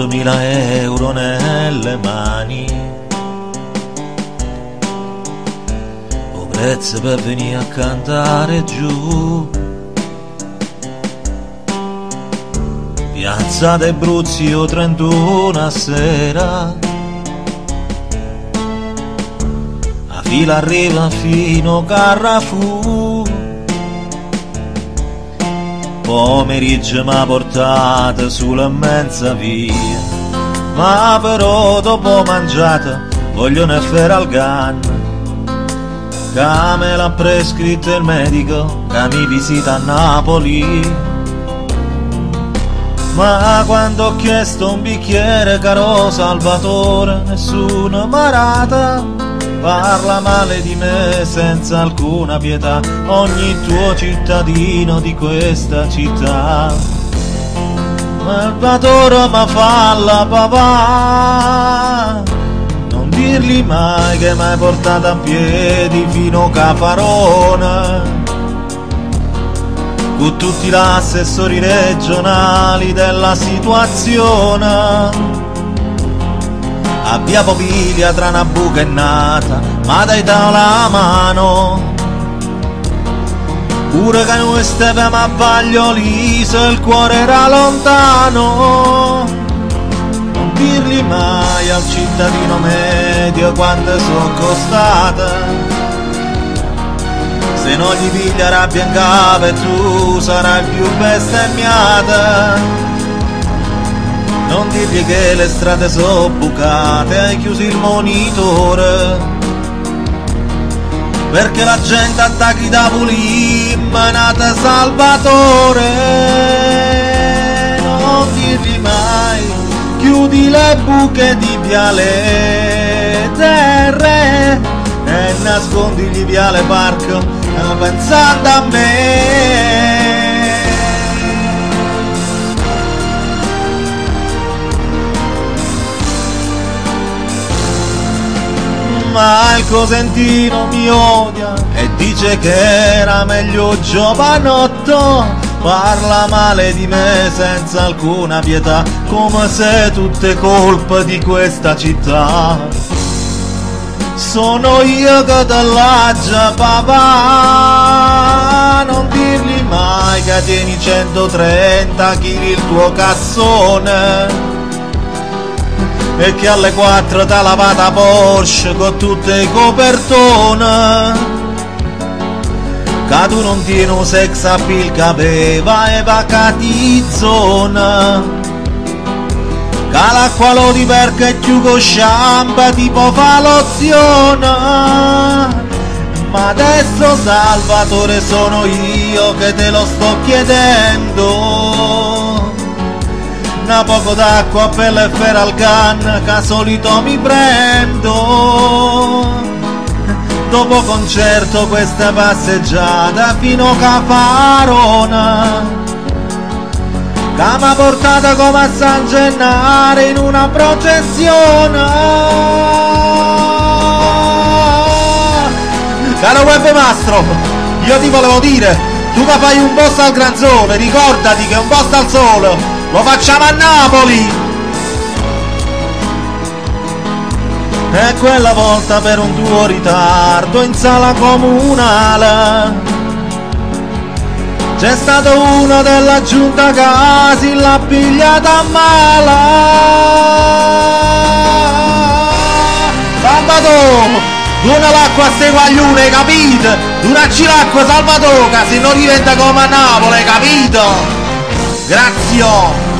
centomila euro nelle mani. O per venire a cantare giù. Piazza dei Bruzzi o 31 a sera. A fila arriva fino a Carrafù. Pomeriggio m'ha portato sulla mezza via. Ma però dopo mangiata voglio ne fare al gan. Che me l'ha prescritto il medico che mi visita a Napoli. Ma quando ho chiesto un bicchiere caro Salvatore, nessuno marata parla male di me senza alcuna pietà, ogni tuo cittadino di questa città. Salvatore ma falla papà, non dirgli mai che m'hai portato a piedi fino a Caparona con tutti gli assessori regionali della situazione. A via Popiglia tra una buca e nata, ma dai da la mano. Pure che noi stavamo a Baglioli, se il cuore era lontano. Non dirgli mai al cittadino medio quante sono costate se non gli piglia rabbia in capo e tu sarai più bestemmiata non dirgli che le strade sono bucate hai chiuso il monitore. Perché la gente attacchi da pulimmanata salvatore. Non dirgli mai chiudi le buche di viale terre e nascondigli viale parco pensando a me ma il cosentino mi odia e dice che era meglio giovanotto. Parla male di me senza alcuna pietà come se tutte colpe di questa città. Sono io che te l'aggia papà non dirgli mai che tieni 130 kg il tuo cassone e che alle 4 t'ha lavata Porsche con tutte i copertone che tu non tieni un sex appeal che aveva e vacati zona. Che l'acqua lo di perché più cosciamba tipo fa lozione ma adesso Salvatore sono io che te lo sto chiedendo una poco d'acqua per le al can che solito mi prendo. Dopo concerto questa passeggiata fino a Caparona. Che mi ha portato come a San Gennaro in una processione. Caro web mastro, io ti volevo dire, tu che fai un posto al Granzone, ricordati che un posto al sole lo facciamo a Napoli. E quella volta per un tuo ritardo in sala comunale. C'è stato uno della giunta casi l'ha pigliata a mala. Salvatore dona l'acqua a ste guaglione capito donacci l'acqua Salvatore se non diventa come a Napoli capito grazie